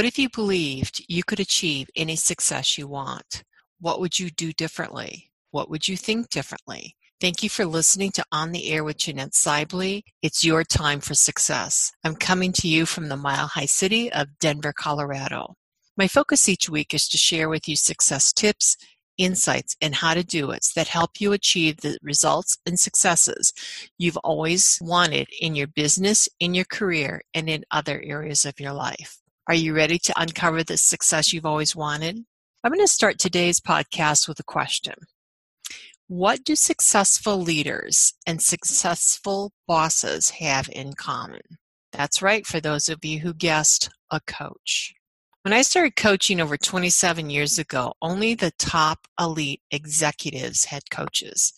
What if you believed you could achieve any success you want? What would you do differently? What would you think differently? Thank you for listening to On the Air with Jeannette Seibly. It's your time for success. I'm coming to you from the Mile High City of Denver, Colorado. My focus each week is to share with you success tips, insights, and how to do it that help you achieve the results and successes you've always wanted in your business, in your career, and in other areas of your life. Are you ready to uncover the success you've always wanted? I'm going to start today's podcast with a question. What do successful leaders and successful bosses have in common? That's right, for those of you who guessed, a coach. When I started coaching over 27 years ago, only the top elite executives had coaches,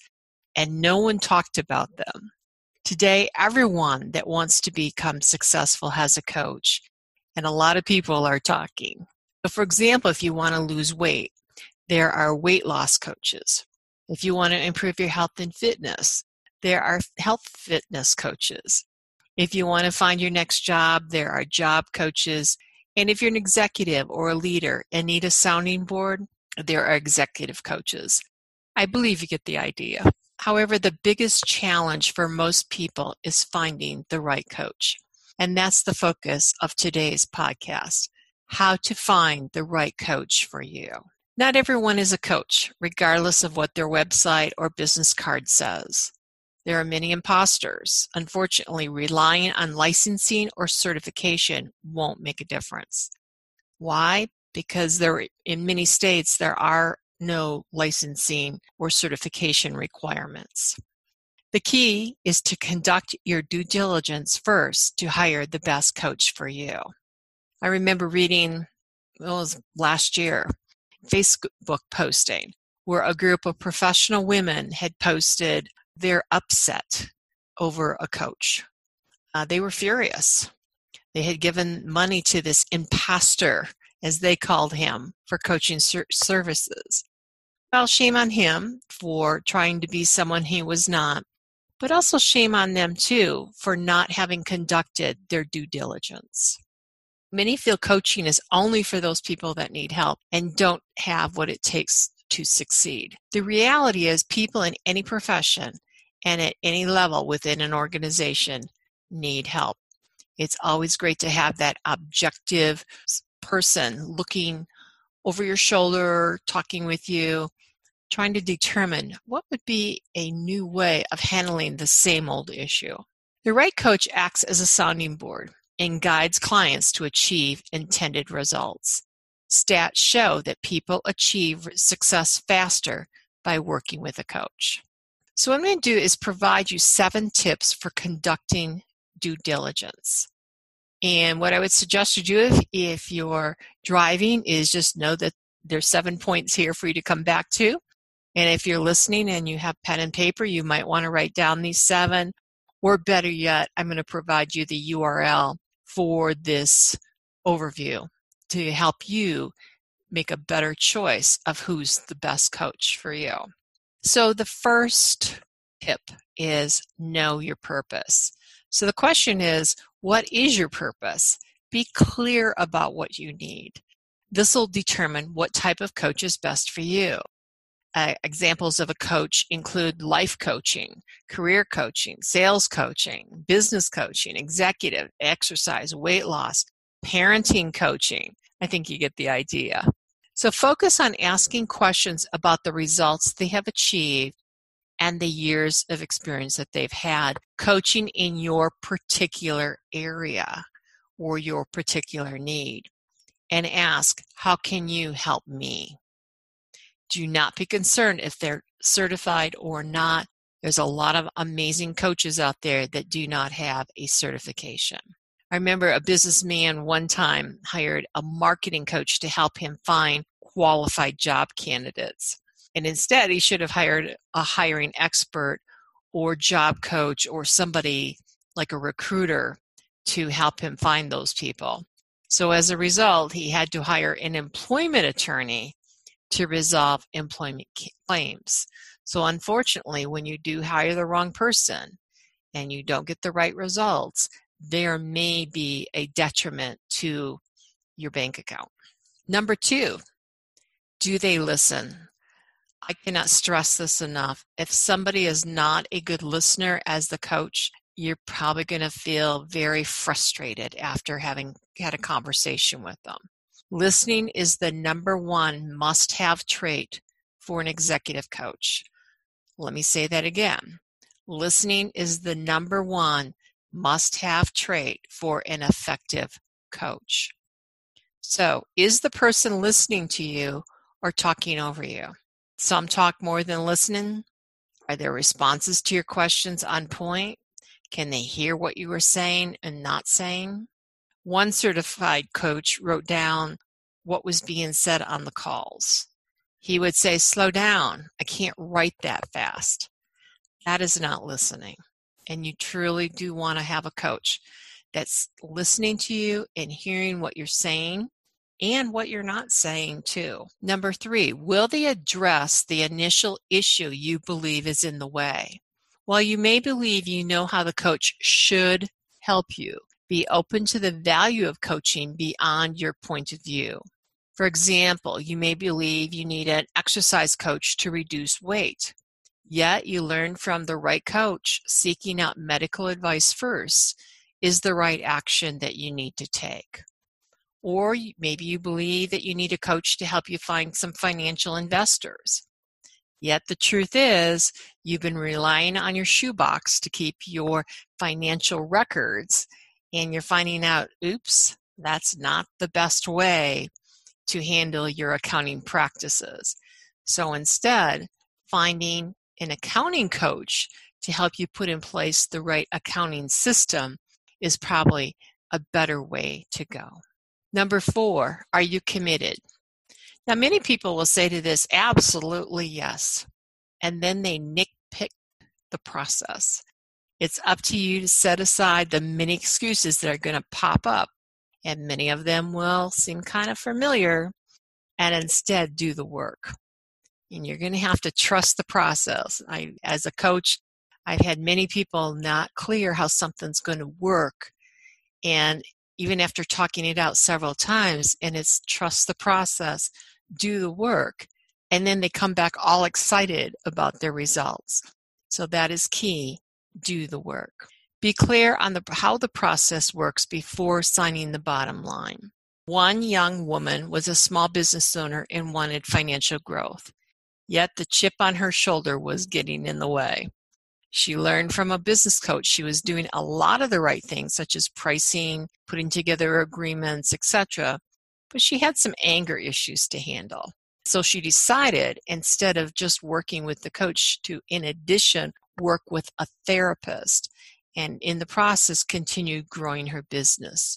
and no one talked about them. Today, everyone that wants to become successful has a coach, and a lot of people are talking. So for example, if you want to lose weight, there are weight loss coaches. If you want to improve your health and fitness, there are health fitness coaches. If you want to find your next job, there are job coaches and if you're an executive or a leader and need a sounding board, there are executive coaches. I believe you get the idea. However, the biggest challenge for most people is finding the right coach. And that's the focus of today's podcast how to find the right coach for you. Not everyone is a coach, regardless of what their website or business card says. There are many imposters. Unfortunately, relying on licensing or certification won't make a difference. Why? Because there, in many states, there are no licensing or certification requirements. The key is to conduct your due diligence first to hire the best coach for you. I remember reading, it was last year, Facebook posting where a group of professional women had posted they're upset over a coach. Uh, they were furious. They had given money to this impostor, as they called him, for coaching ser- services. Well, shame on him for trying to be someone he was not, but also shame on them too for not having conducted their due diligence. Many feel coaching is only for those people that need help and don't have what it takes to succeed. The reality is, people in any profession and at any level within an organization need help. It's always great to have that objective person looking over your shoulder, talking with you, trying to determine what would be a new way of handling the same old issue. The right coach acts as a sounding board and guides clients to achieve intended results. Stats show that people achieve success faster by working with a coach. So, what I'm going to do is provide you seven tips for conducting due diligence. And what I would suggest you do if, if you're driving is just know that there's seven points here for you to come back to. And if you're listening and you have pen and paper, you might want to write down these seven. Or better yet, I'm going to provide you the URL for this overview to help you make a better choice of who's the best coach for you. So the first tip is know your purpose. So the question is, what is your purpose? Be clear about what you need. This will determine what type of coach is best for you. Uh, examples of a coach include life coaching, career coaching, sales coaching, business coaching, executive, exercise, weight loss, parenting coaching, I think you get the idea. So focus on asking questions about the results they have achieved and the years of experience that they've had coaching in your particular area or your particular need. And ask, how can you help me? Do not be concerned if they're certified or not. There's a lot of amazing coaches out there that do not have a certification. I remember a businessman one time hired a marketing coach to help him find qualified job candidates. And instead, he should have hired a hiring expert or job coach or somebody like a recruiter to help him find those people. So as a result, he had to hire an employment attorney to resolve employment claims. So unfortunately, when you do hire the wrong person and you don't get the right results, there may be a detriment to your bank account. Number two, do they listen? I cannot stress this enough. If somebody is not a good listener as the coach, you're probably going to feel very frustrated after having had a conversation with them. Listening is the number one must have trait for an executive coach. Let me say that again. Listening is the number one must have trait for an effective coach. So, is the person listening to you or talking over you? Some talk more than listening. Are their responses to your questions on point? Can they hear what you are saying and not saying? One certified coach wrote down what was being said on the calls. He would say, Slow down. I can't write that fast. That is not listening. And you truly do want to have a coach that's listening to you and hearing what you're saying and what you're not saying too. Number three, will they address the initial issue you believe is in the way? While you may believe you know how the coach should help you, be open to the value of coaching beyond your point of view. For example, you may believe you need an exercise coach to reduce weight. Yet you learn from the right coach seeking out medical advice first is the right action that you need to take. Or maybe you believe that you need a coach to help you find some financial investors. Yet the truth is, you've been relying on your shoebox to keep your financial records, and you're finding out, oops, that's not the best way to handle your accounting practices. So instead, finding an accounting coach to help you put in place the right accounting system is probably a better way to go. Number four, are you committed? Now, many people will say to this, absolutely yes. And then they nitpick the process. It's up to you to set aside the many excuses that are going to pop up. And many of them will seem kind of familiar and instead do the work. And you're going to have to trust the process. I, as a coach, I've had many people not clear how something's going to work. And even after talking it out several times, and it's trust the process, do the work, and then they come back all excited about their results. So that is key. Do the work. Be clear on the, how the process works before signing the bottom line. One young woman was a small business owner and wanted financial growth. Yet the chip on her shoulder was getting in the way. She learned from a business coach she was doing a lot of the right things, such as pricing, putting together agreements, etc. But she had some anger issues to handle. So she decided instead of just working with the coach to, in addition, work with a therapist and in the process continue growing her business.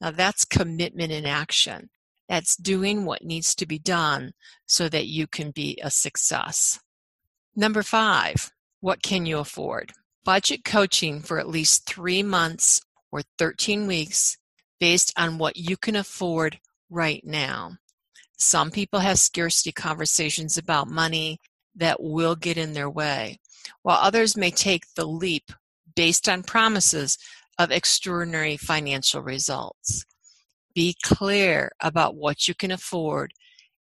Now that's commitment in action. That's doing what needs to be done so that you can be a success. Number five, what can you afford? Budget coaching for at least three months or 13 weeks based on what you can afford right now. Some people have scarcity conversations about money that will get in their way, while others may take the leap based on promises of extraordinary financial results. Be clear about what you can afford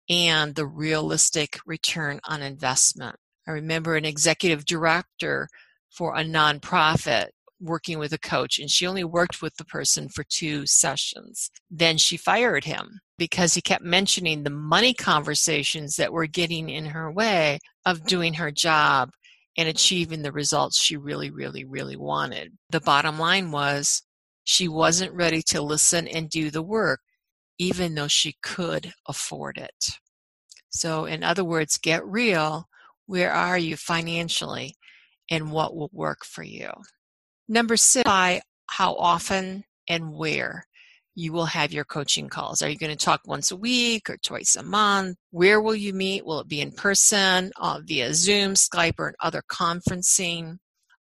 and the realistic return on investment. I remember an executive director for a nonprofit working with a coach, and she only worked with the person for two sessions. Then she fired him because he kept mentioning the money conversations that were getting in her way of doing her job and achieving the results she really, really, really wanted. The bottom line was she wasn't ready to listen and do the work, even though she could afford it. So, in other words, get real where are you financially and what will work for you? Number six, by how often and where you will have your coaching calls. Are you going to talk once a week or twice a month? Where will you meet? Will it be in person, uh, via Zoom, Skype, or other conferencing?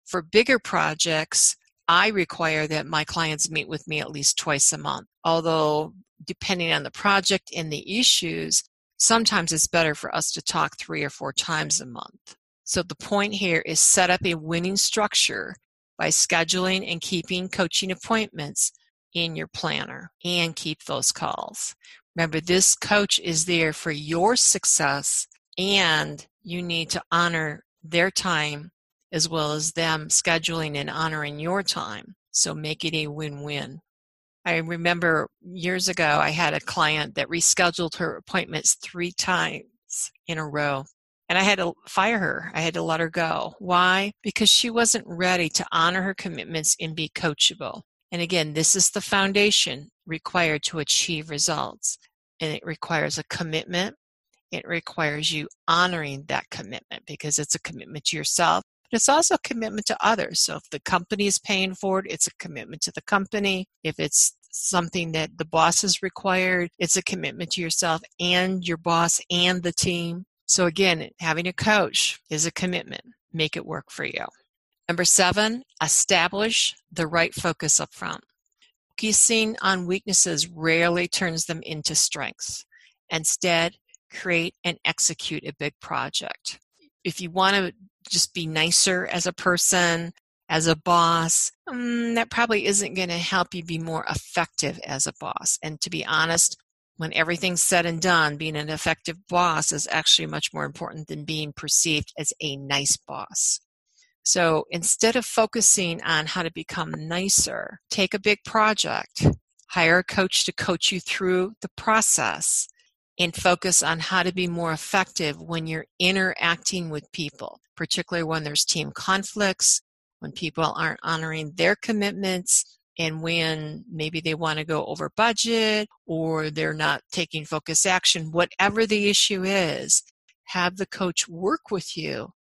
For bigger projects, I require that my clients meet with me at least twice a month. Although, depending on the project and the issues, Sometimes it's better for us to talk three or four times a month. So the point here is set up a winning structure by scheduling and keeping coaching appointments in your planner and keep those calls. Remember, this coach is there for your success, and you need to honor their time as well as them scheduling and honoring your time. So make it a win win. I remember years ago, I had a client that rescheduled her appointments three times in a row. And I had to fire her. I had to let her go. Why? Because she wasn't ready to honor her commitments and be coachable. And again, this is the foundation required to achieve results. And it requires a commitment. It requires you honoring that commitment because it's a commitment to yourself, but it's also a commitment to others. So if the company is paying for it, it's a commitment to the company. If it's something that the boss has required, it's a commitment to yourself and your boss and the team. So again, having a coach is a commitment. Make it work for you. Number seven, establish the right focus up front. Focusing on weaknesses rarely turns them into strengths. Instead, create and execute a big project. If you want to just be nicer as a person, as a boss, um, that probably isn't going to help you be more effective as a boss. And to be honest, when everything's said and done, being an effective boss is actually much more important than being perceived as a nice boss. So instead of focusing on how to become nicer, take a big project, hire a coach to coach you through the process, and focus on how to be more effective when you're interacting with people, particularly when there's team conflicts, when people aren't honoring their commitments, and when maybe they want to go over budget or they're not taking focus action, whatever the issue is, have the coach work with you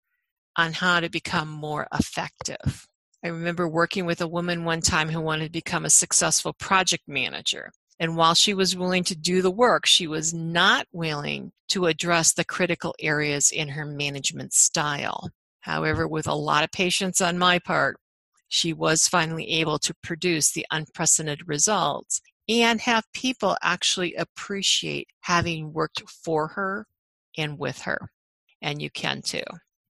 on how to become more effective. I remember working with a woman one time who wanted to become a successful project manager. And while she was willing to do the work, she was not willing to address the critical areas in her management style. However, with a lot of patience on my part, she was finally able to produce the unprecedented results and have people actually appreciate having worked for her and with her. And you can too.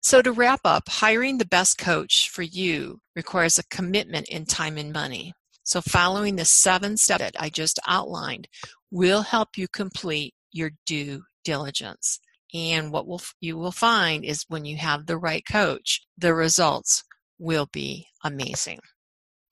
So, to wrap up, hiring the best coach for you requires a commitment in time and money. So, following the seven steps that I just outlined will help you complete your due diligence. And what will, you will find is when you have the right coach, the results will be amazing.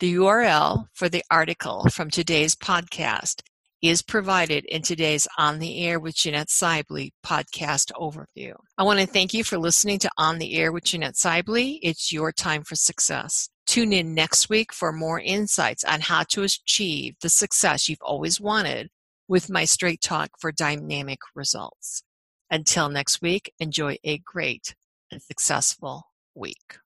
The URL for the article from today's podcast is provided in today's On the Air with Jeannette Seibly podcast overview. I want to thank you for listening to On the Air with Jeannette Seibly. It's your time for success. Tune in next week for more insights on how to achieve the success you've always wanted with my straight talk for dynamic results. Until next week, enjoy a great and successful week.